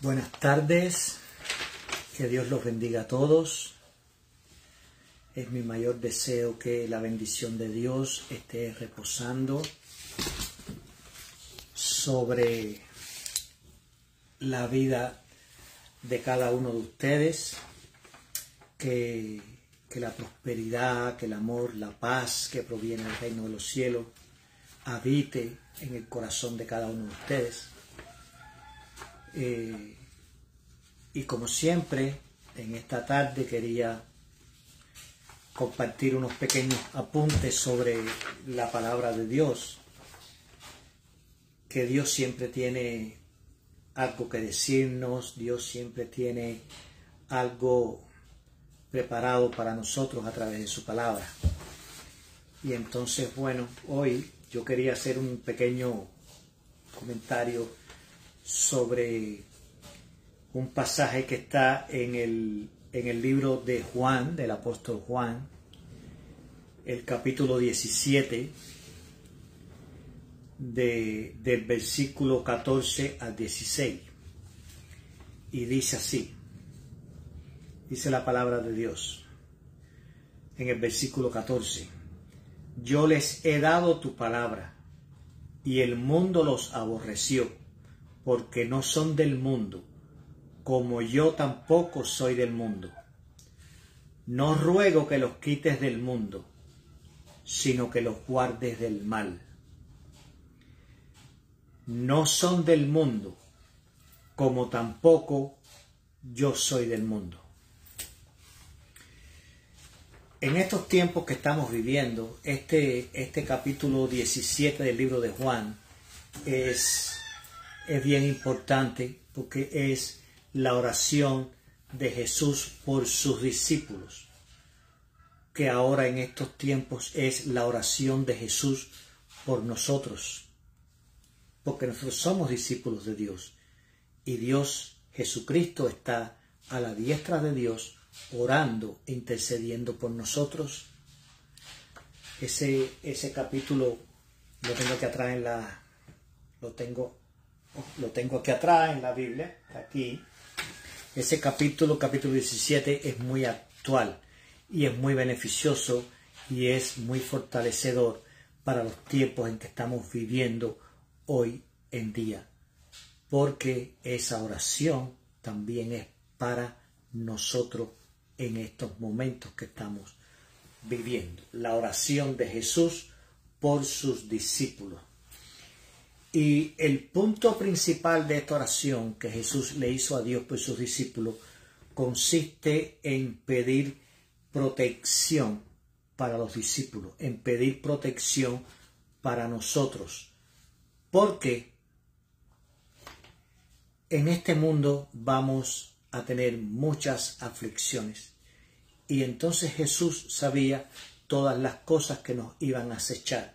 Buenas tardes, que Dios los bendiga a todos. Es mi mayor deseo que la bendición de Dios esté reposando sobre la vida de cada uno de ustedes, que, que la prosperidad, que el amor, la paz que proviene del reino de los cielos habite en el corazón de cada uno de ustedes. Eh, y como siempre, en esta tarde quería compartir unos pequeños apuntes sobre la palabra de Dios, que Dios siempre tiene algo que decirnos, Dios siempre tiene algo preparado para nosotros a través de su palabra. Y entonces, bueno, hoy yo quería hacer un pequeño comentario sobre un pasaje que está en el, en el libro de Juan, del apóstol Juan, el capítulo 17, de, del versículo 14 al 16. Y dice así, dice la palabra de Dios, en el versículo 14 yo les he dado tu palabra, y el mundo los aborreció, porque no son del mundo, como yo tampoco soy del mundo. No ruego que los quites del mundo, sino que los guardes del mal. No son del mundo, como tampoco yo soy del mundo. En estos tiempos que estamos viviendo, este, este capítulo 17 del libro de Juan es, es bien importante porque es la oración de Jesús por sus discípulos, que ahora en estos tiempos es la oración de Jesús por nosotros, porque nosotros somos discípulos de Dios y Dios Jesucristo está a la diestra de Dios orando e intercediendo por nosotros. Ese, ese capítulo lo tengo aquí atrás en la lo tengo lo tengo aquí atrás en la Biblia, aquí. Ese capítulo, capítulo 17 es muy actual y es muy beneficioso y es muy fortalecedor para los tiempos en que estamos viviendo hoy en día. Porque esa oración también es para nosotros en estos momentos que estamos viviendo. La oración de Jesús por sus discípulos. Y el punto principal de esta oración que Jesús le hizo a Dios por sus discípulos consiste en pedir protección para los discípulos, en pedir protección para nosotros. Porque en este mundo vamos a tener muchas aflicciones. Y entonces Jesús sabía todas las cosas que nos iban a acechar.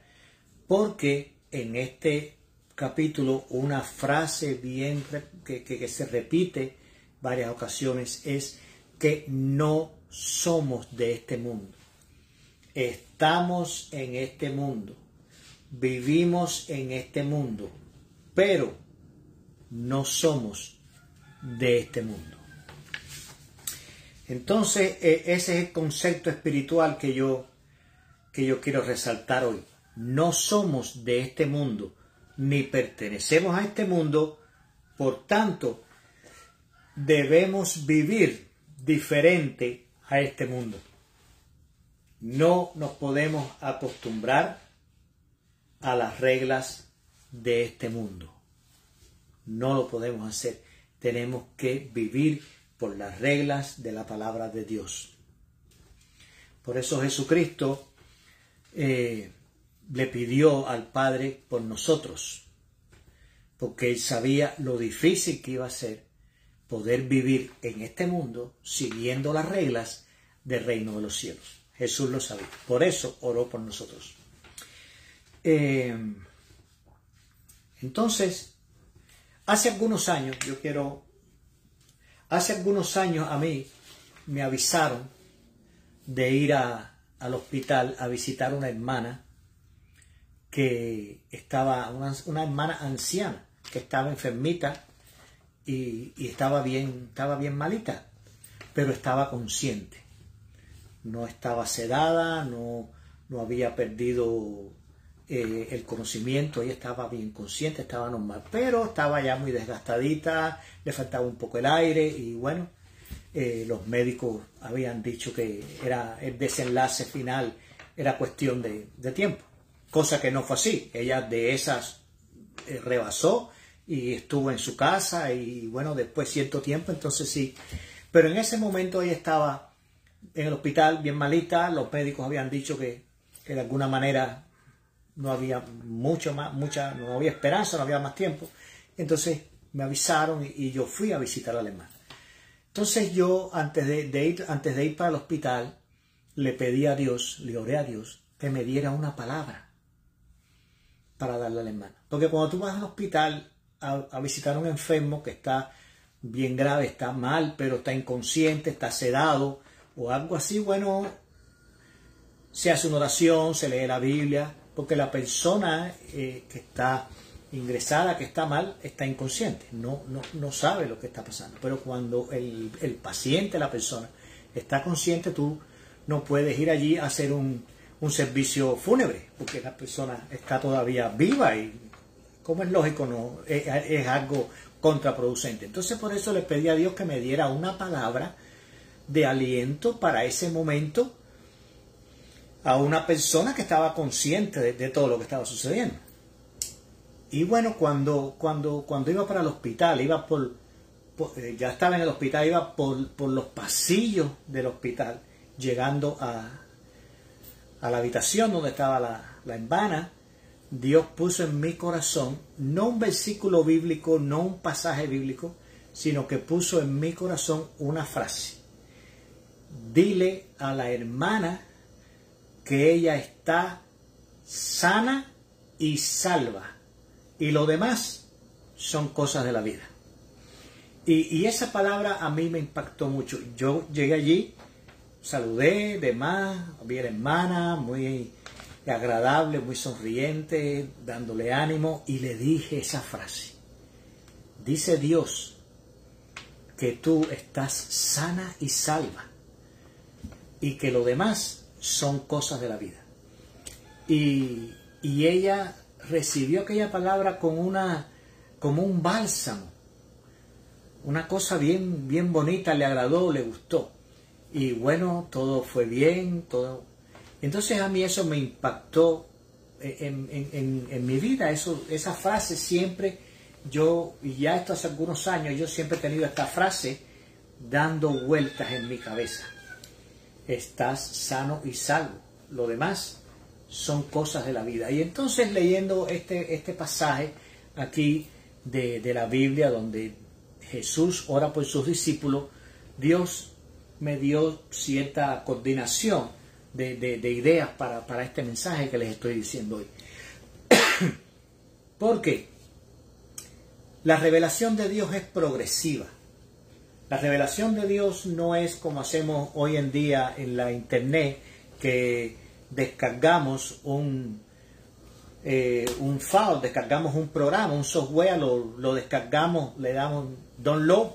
Porque en este capítulo una frase bien que, que, se repite varias ocasiones es que no somos de este mundo. Estamos en este mundo. Vivimos en este mundo. Pero no somos de este mundo. Entonces, e, ese es el concepto espiritual que yo, que yo quiero resaltar hoy. No somos de este mundo, ni pertenecemos a este mundo, por tanto, debemos vivir diferente a este mundo. No nos podemos acostumbrar a las reglas de este mundo. No lo podemos hacer. Tenemos que vivir por las reglas de la palabra de Dios. Por eso Jesucristo eh, le pidió al Padre por nosotros, porque él sabía lo difícil que iba a ser poder vivir en este mundo siguiendo las reglas del reino de los cielos. Jesús lo sabía. Por eso oró por nosotros. Eh, entonces, hace algunos años, yo quiero Hace algunos años a mí me avisaron de ir al hospital a visitar una hermana que estaba, una, hermana anciana que estaba enfermita y, estaba bien, estaba bien malita, pero estaba consciente. No estaba sedada, no, no había perdido eh, el conocimiento, ella estaba bien consciente, estaba normal, pero estaba ya muy desgastadita, le faltaba un poco el aire y bueno, eh, los médicos habían dicho que era el desenlace final, era cuestión de, tiempo, cosa que no fue así, ella de esas eh, rebasó y estuvo en su casa y bueno, después cierto tiempo, entonces sí, pero en ese momento ella estaba en el hospital bien malita, los médicos habían dicho que, de alguna manera no había mucho más, mucha, no había esperanza, no había más tiempo. Entonces me avisaron y, yo fui a visitar al hermana. Entonces yo, antes de, ir, antes de ir para el hospital, le pedí a Dios, le oré a Dios, que me diera una palabra para darle al hermana. Porque cuando tú vas al hospital a, a visitar a un enfermo que está bien grave, está mal, pero está inconsciente, está sedado o algo así, bueno, se hace una oración, se lee la Biblia, porque la persona eh, que está ingresada, que está mal, está inconsciente, no, no, sabe lo que está pasando. Pero cuando el, paciente, la persona, está consciente, tú no puedes ir allí a hacer un, servicio fúnebre, porque la persona está todavía viva y, como es lógico, no es, es algo contraproducente. Entonces por eso le pedí a Dios que me diera una palabra de aliento para ese momento a una persona que estaba consciente de, todo lo que estaba sucediendo. Y bueno, cuando, cuando, cuando iba para el hospital, iba por, eh, ya estaba en el hospital, iba por, los pasillos del hospital, llegando a, a la habitación donde estaba la, la hermana, Dios puso en mi corazón no un versículo bíblico, no un pasaje bíblico, sino que puso en mi corazón una frase. Dile a la hermana que ella está sana y salva. Y lo demás son cosas de la vida. Y, esa palabra a mí me impactó mucho. Yo llegué allí, saludé, demás, había la hermana, muy agradable, muy sonriente, dándole ánimo, y le dije esa frase. Dice Dios que tú estás sana y salva, y que lo demás son cosas de la vida. Y, ella recibió aquella palabra con una, como un bálsamo, una cosa bien, bien bonita, le agradó, le gustó. Y bueno, todo fue bien, todo. Entonces a mí eso me impactó en, mi vida, eso, esa frase siempre, yo, y ya esto hace algunos años, yo siempre he tenido esta frase dando vueltas en mi cabeza estás sano y salvo. Lo demás son cosas de la vida. Y entonces leyendo este, este pasaje aquí de, la Biblia donde Jesús ora por sus discípulos, Dios me dio cierta coordinación de, de ideas para, para, este mensaje que les estoy diciendo hoy. Porque la revelación de Dios es progresiva. La revelación de Dios no es como hacemos hoy en día en la internet, que descargamos un, eh, un file, descargamos un programa, un software, lo, descargamos, le damos download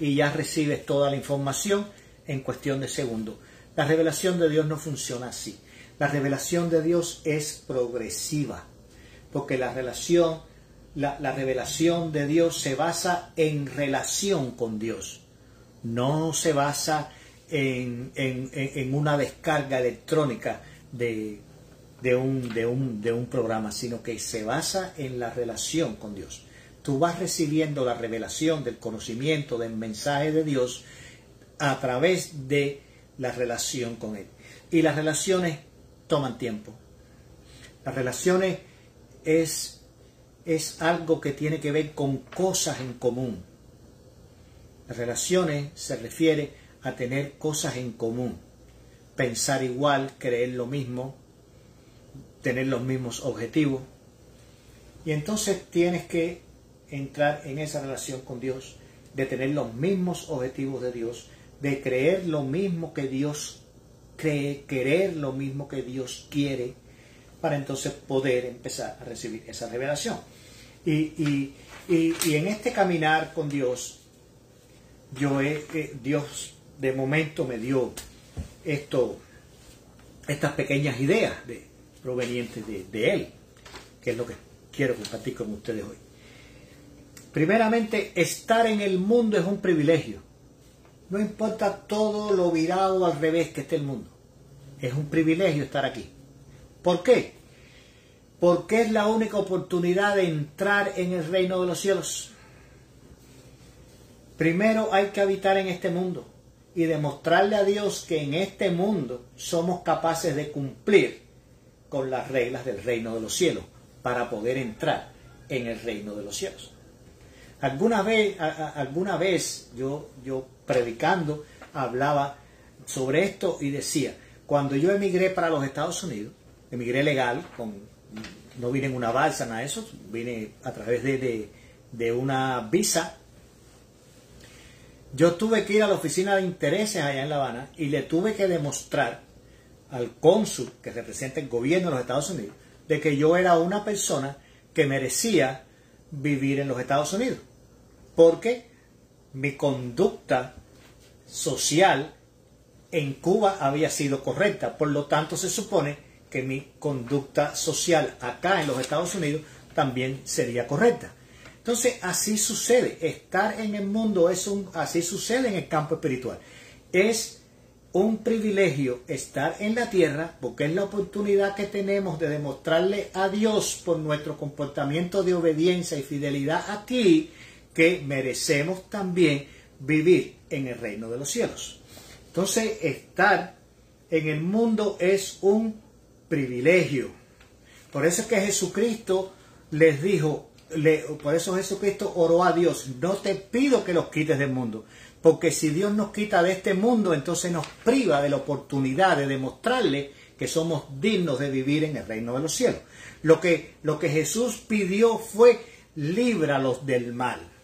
y ya recibes toda la información en cuestión de segundos. La revelación de Dios no funciona así. La revelación de Dios es progresiva, porque la relación la, revelación de Dios se basa en relación con Dios, no se basa en, una descarga electrónica de, un, de, un, de un programa, sino que se basa en la relación con Dios. Tú vas recibiendo la revelación del conocimiento, del mensaje de Dios a través de la relación con Él. Y las relaciones toman tiempo. Las relaciones es es algo que tiene que ver con cosas en común. Las relaciones se refiere a tener cosas en común, pensar igual, creer lo mismo, tener los mismos objetivos. Y entonces tienes que entrar en esa relación con Dios, de tener los mismos objetivos de Dios, de creer lo mismo que Dios cree, querer lo mismo que Dios quiere, para entonces poder empezar a recibir esa revelación. Y, en este caminar con Dios, yo he, Dios de momento me dio esto, estas pequeñas ideas de, provenientes de Él, que es lo que quiero compartir con ustedes hoy. Primeramente, estar en el mundo es un privilegio. No importa todo lo virado al revés que esté el mundo. Es un privilegio estar aquí. ¿Por qué? Porque es la única oportunidad de entrar en el reino de los cielos. Primero hay que habitar en este mundo y demostrarle a Dios que en este mundo somos capaces de cumplir con las reglas del reino de los cielos para poder entrar en el reino de los cielos. Alguna vez, alguna vez yo, yo predicando hablaba sobre esto y decía, cuando yo emigré para los Estados Unidos, emigré legal, con, no vine en una balsa, nada de eso, vine a través de, de una visa. Yo tuve que ir a la oficina de intereses allá en La Habana y le tuve que demostrar al cónsul que representa el gobierno de los Estados Unidos de que yo era una persona que merecía vivir en los Estados Unidos. Porque mi conducta social en Cuba había sido correcta. Por lo tanto, se supone que mi conducta social acá en los Estados Unidos también sería correcta. Entonces, así sucede. Estar en el mundo es un, así sucede en el campo espiritual. Es un privilegio estar en la tierra porque es la oportunidad que tenemos de demostrarle a Dios por nuestro comportamiento de obediencia y fidelidad aquí que merecemos también vivir en el reino de los cielos. Entonces, estar en el mundo es un privilegio. Por eso es que Jesucristo les dijo, por eso Jesucristo oró a Dios, no te pido que los quites del mundo, porque si Dios nos quita de este mundo, entonces nos priva de la oportunidad de demostrarle que somos dignos de vivir en el reino de los cielos. Lo que, lo que Jesús pidió fue líbralos del mal.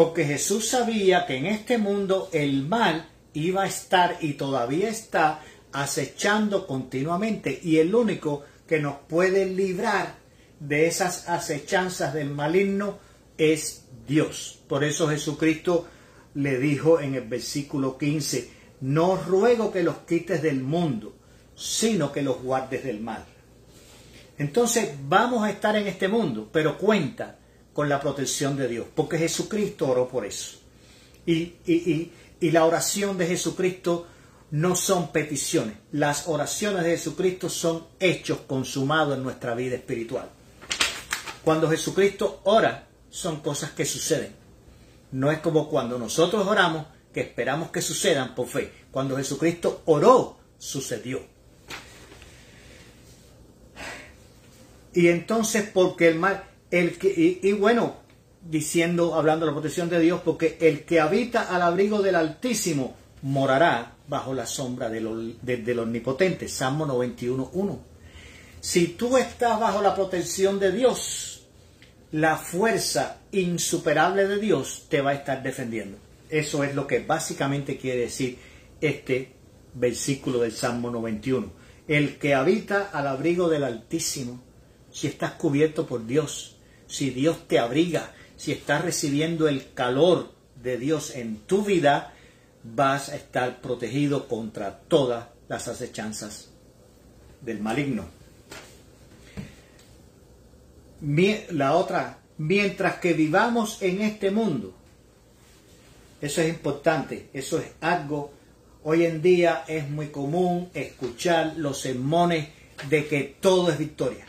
Porque Jesús sabía que en este mundo el mal iba a estar y todavía está acechando continuamente y el único que nos puede librar de esas acechanzas del maligno es Dios. Por eso Jesucristo le dijo en el versículo 15, no ruego que los quites del mundo, sino que los guardes del mal. Entonces vamos a estar en este mundo, pero cuenta con la protección de Dios, porque Jesucristo oró por eso. Y, y, y la oración de Jesucristo no son peticiones, las oraciones de Jesucristo son hechos consumados en nuestra vida espiritual. Cuando Jesucristo ora, son cosas que suceden. No es como cuando nosotros oramos que esperamos que sucedan por fe. Cuando Jesucristo oró, sucedió. Y entonces, porque el mal, el que, y, bueno, diciendo, hablando de la protección de Dios, porque el que habita al abrigo del Altísimo morará bajo la sombra del, del Omnipotente. Salmo 91.1. Si tú estás bajo la protección de Dios, la fuerza insuperable de Dios te va a estar defendiendo. Eso es lo que básicamente quiere decir este versículo del Salmo 91. El que habita al abrigo del Altísimo, si estás cubierto por Dios, si Dios te abriga, si estás recibiendo el calor de Dios en tu vida, vas a estar protegido contra todas las acechanzas del maligno la otra, mientras que vivamos en este mundo. Eso es importante, eso es algo. Hoy en día es muy común escuchar los sermones de que todo es victoria,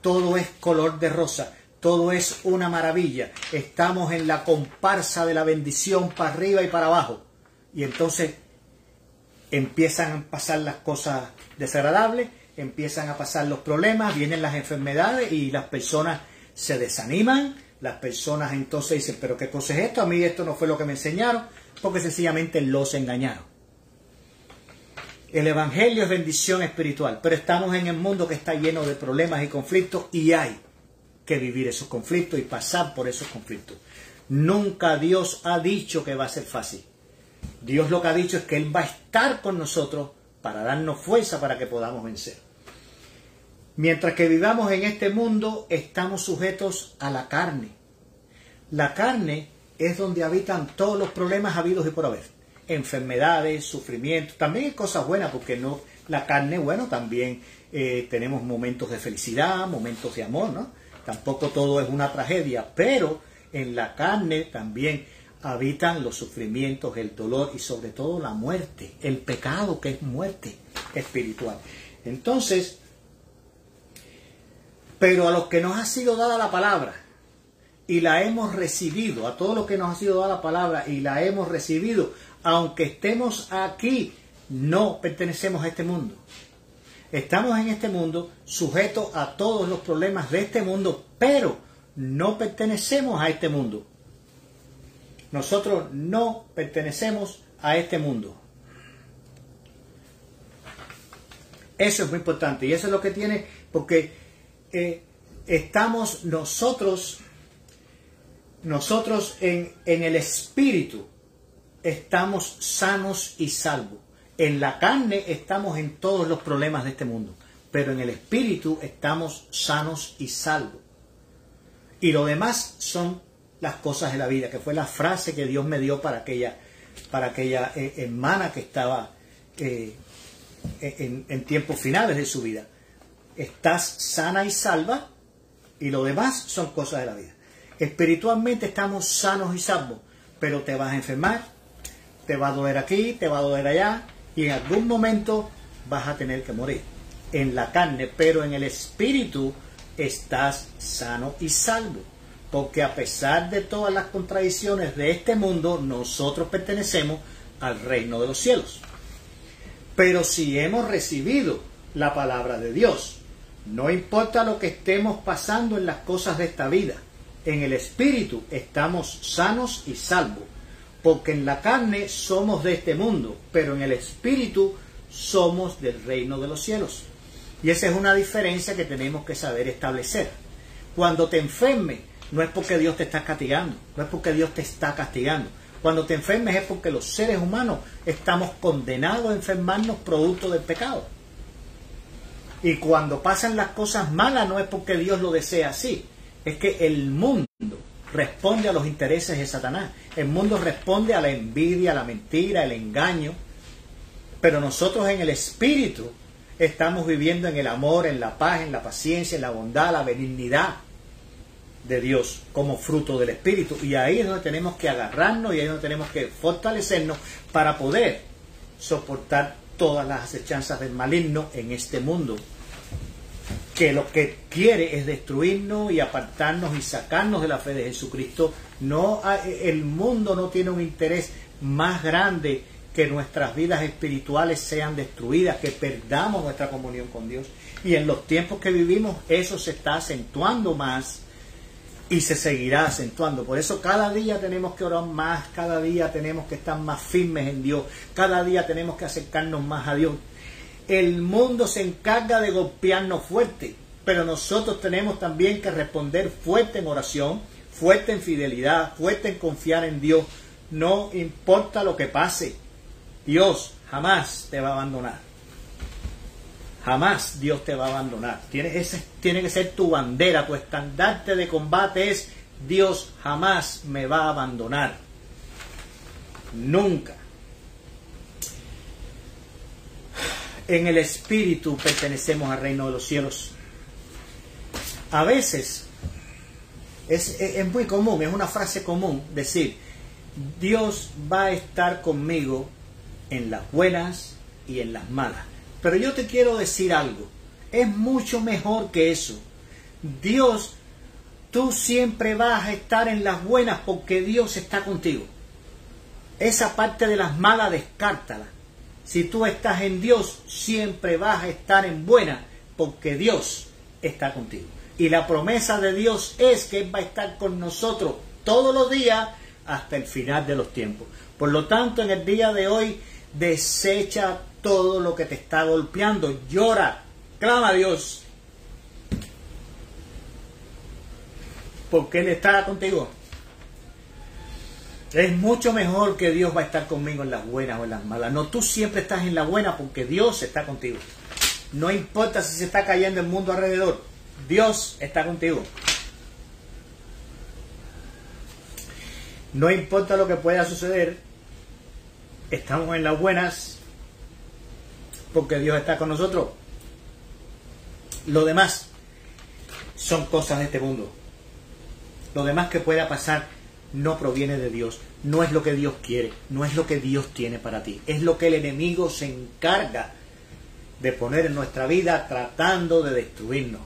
todo es color de rosa, todo es una maravilla. Estamos en la comparsa de la bendición para arriba y para abajo. Y entonces empiezan a pasar las cosas desagradables empiezan a pasar los problemas, vienen las enfermedades y las personas se desaniman, las personas entonces dicen, pero ¿qué cosa es esto? A mí esto no fue lo que me enseñaron, porque sencillamente los engañaron. El Evangelio es bendición espiritual, pero estamos en el mundo que está lleno de problemas y conflictos y hay que vivir esos conflictos y pasar por esos conflictos. Nunca Dios ha dicho que va a ser fácil. Dios lo que ha dicho es que Él va a estar con nosotros para darnos fuerza para que podamos vencer. Mientras que vivamos en este mundo, estamos sujetos a la carne. La carne es donde habitan todos los problemas habidos y por haber. Enfermedades, sufrimientos, también hay cosas buenas, porque no, la carne, bueno, también eh, tenemos momentos de felicidad, momentos de amor, ¿no? Tampoco todo es una tragedia, pero en la carne también habitan los sufrimientos, el dolor y sobre todo la muerte, el pecado que es muerte espiritual. Entonces, pero a los que nos ha sido dada la palabra y la hemos recibido, a todos los que nos ha sido dada la palabra y la hemos recibido, aunque estemos aquí, no pertenecemos a este mundo. Estamos en este mundo sujetos a todos los problemas de este mundo, pero no pertenecemos a este mundo. Nosotros no pertenecemos a este mundo. Eso es muy importante y eso es lo que tiene, porque eh, estamos nosotros, nosotros en, en el espíritu, estamos sanos y salvos. En la carne estamos en todos los problemas de este mundo, pero en el espíritu estamos sanos y salvos. Y lo demás son las cosas de la vida, que fue la frase que Dios me dio para aquella, para aquella eh, hermana que estaba eh, en, en tiempos finales de su vida estás sana y salva y lo demás son cosas de la vida. Espiritualmente estamos sanos y salvos, pero te vas a enfermar, te va a doler aquí, te va a doler allá y en algún momento vas a tener que morir en la carne, pero en el espíritu estás sano y salvo. Porque a pesar de todas las contradicciones de este mundo, nosotros pertenecemos al reino de los cielos. Pero si hemos recibido la palabra de Dios, no importa lo que estemos pasando en las cosas de esta vida, en el espíritu estamos sanos y salvos, porque en la carne somos de este mundo, pero en el espíritu somos del reino de los cielos. Y esa es una diferencia que tenemos que saber establecer. Cuando te enfermes, no es porque Dios te está castigando, no es porque Dios te está castigando. Cuando te enfermes es porque los seres humanos estamos condenados a enfermarnos producto del pecado. Y cuando pasan las cosas malas no es porque Dios lo desea así, es que el mundo responde a los intereses de Satanás. El mundo responde a la envidia, a la mentira, el engaño. Pero nosotros en el Espíritu estamos viviendo en el amor, en la paz, en la paciencia, en la bondad, la benignidad de Dios como fruto del Espíritu. Y ahí es donde tenemos que agarrarnos y ahí es donde tenemos que fortalecernos para poder soportar todas las acechanzas del maligno en este mundo, que lo que quiere es destruirnos y apartarnos y sacarnos de la fe de Jesucristo. No, el mundo no tiene un interés más grande que nuestras vidas espirituales sean destruidas, que perdamos nuestra comunión con Dios. Y en los tiempos que vivimos eso se está acentuando más y se seguirá acentuando. Por eso cada día tenemos que orar más, cada día tenemos que estar más firmes en Dios, cada día tenemos que acercarnos más a Dios. El mundo se encarga de golpearnos fuerte, pero nosotros tenemos también que responder fuerte en oración, fuerte en fidelidad, fuerte en confiar en Dios. No importa lo que pase, Dios jamás te va a abandonar. Jamás Dios te va a abandonar. Tiene, ese, tiene que ser tu bandera, tu estandarte de combate es Dios jamás me va a abandonar. Nunca. En el Espíritu pertenecemos al reino de los cielos. A veces es, muy común, es una frase común decir, Dios va a estar conmigo en las buenas y en las malas. Pero yo te quiero decir algo. Es mucho mejor que eso. Dios, tú siempre vas a estar en las buenas porque Dios está contigo. Esa parte de las malas, descártala. Si tú estás en Dios, siempre vas a estar en buena porque Dios está contigo. Y la promesa de Dios es que Él va a estar con nosotros todos los días hasta el final de los tiempos. Por lo tanto, en el día de hoy, desecha todo lo que te está golpeando. Llora, clama a Dios. Porque Él está contigo. Es mucho mejor que Dios va a estar conmigo en las buenas o en las malas. No, tú siempre estás en la buena porque Dios está contigo. No importa si se está cayendo el mundo alrededor, Dios está contigo. No importa lo que pueda suceder, estamos en las buenas porque Dios está con nosotros. Lo demás son cosas de este mundo. Lo demás que pueda pasar no proviene de Dios, no es lo que Dios quiere, no es lo que Dios tiene para ti, es lo que el enemigo se encarga de poner en nuestra vida tratando de destruirnos.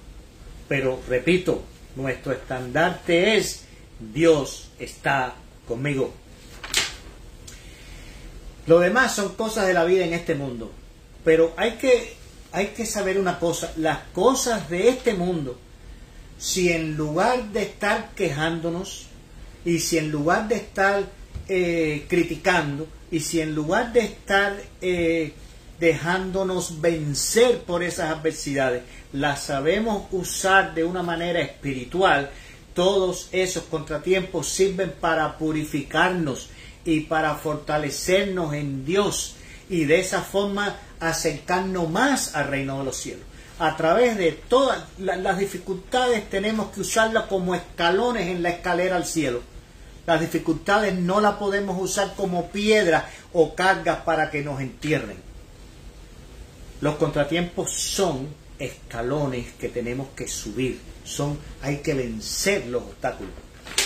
Pero repito, nuestro estandarte es Dios está conmigo. Lo demás son cosas de la vida en este mundo. Pero hay que, hay que saber una cosa, las cosas de este mundo, si en lugar de estar quejándonos y si en lugar de estar eh, criticando y si en lugar de estar eh, dejándonos vencer por esas adversidades, las sabemos usar de una manera espiritual, todos esos contratiempos sirven para purificarnos y para fortalecernos en Dios y de esa forma acercarnos más al reino de los cielos. A través de todas las dificultades tenemos que usarlas como escalones en la escalera al cielo. Las dificultades no las podemos usar como piedras o cargas para que nos entierren. Los contratiempos son escalones que tenemos que subir, son hay que vencer los obstáculos.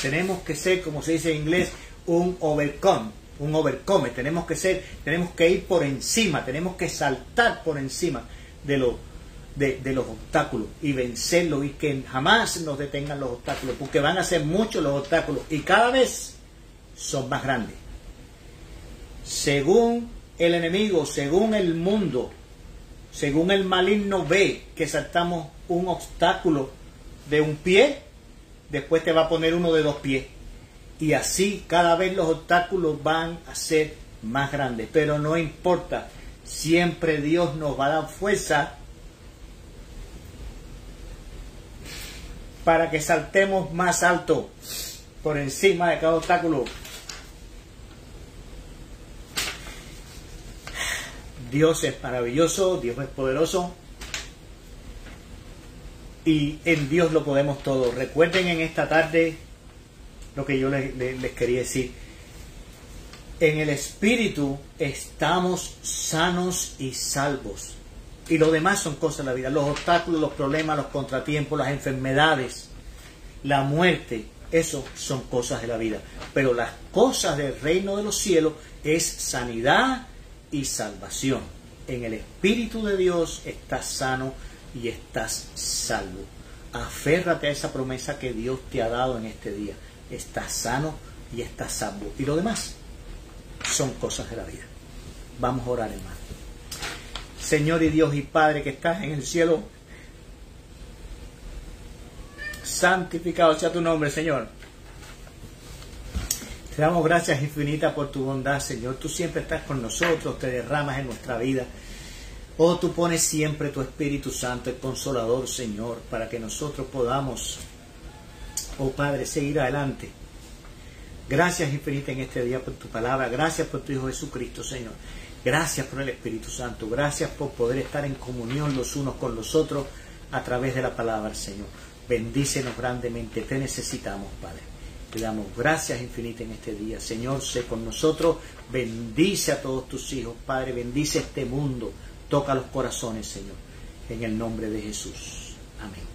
Tenemos que ser, como se dice en inglés, un overcome, un overcome. Tenemos que ser, tenemos que ir por encima, tenemos que saltar por encima de los de, los obstáculos y vencerlos y que jamás nos detengan los obstáculos, porque van a ser muchos los obstáculos y cada vez son más grandes. Según el enemigo, según el mundo, según el maligno ve que saltamos un obstáculo de un pie, después te va a poner uno de dos pies. Y así cada vez los obstáculos van a ser más grandes. Pero no importa, siempre Dios nos va a dar fuerza para que saltemos más alto por encima de cada obstáculo. Dios es maravilloso, Dios es poderoso y en Dios lo podemos todo. Recuerden en esta tarde lo que yo les, quería decir. En el Espíritu estamos sanos y salvos. Y lo demás son cosas de la vida. Los obstáculos, los problemas, los contratiempos, las enfermedades, la muerte, eso son cosas de la vida. Pero las cosas del reino de los cielos es sanidad y salvación. En el Espíritu de Dios estás sano y estás salvo. Aférrate a esa promesa que Dios te ha dado en este día. Estás sano y estás salvo. Y lo demás son cosas de la vida. Vamos a orar, hermano. Señor y Dios y Padre que estás en el cielo, santificado sea tu nombre, Señor. Te damos gracias infinitas por tu bondad, Señor. Tú siempre estás con nosotros, te derramas en nuestra vida. Oh, tú pones siempre tu Espíritu Santo, el Consolador, Señor, para que nosotros podamos, oh Padre, seguir adelante. Gracias infinitas en este día por tu palabra. Gracias por tu Hijo Jesucristo, Señor. Gracias por el Espíritu Santo. Gracias por poder estar en comunión los unos con los otros a través de la palabra, Señor. Bendícenos grandemente. Te necesitamos, Padre. Te damos gracias infinitas en este día. Señor, sé con nosotros. Bendice a todos tus hijos, Padre. Bendice este mundo. Toca los corazones, Señor. En el nombre de Jesús. Amén.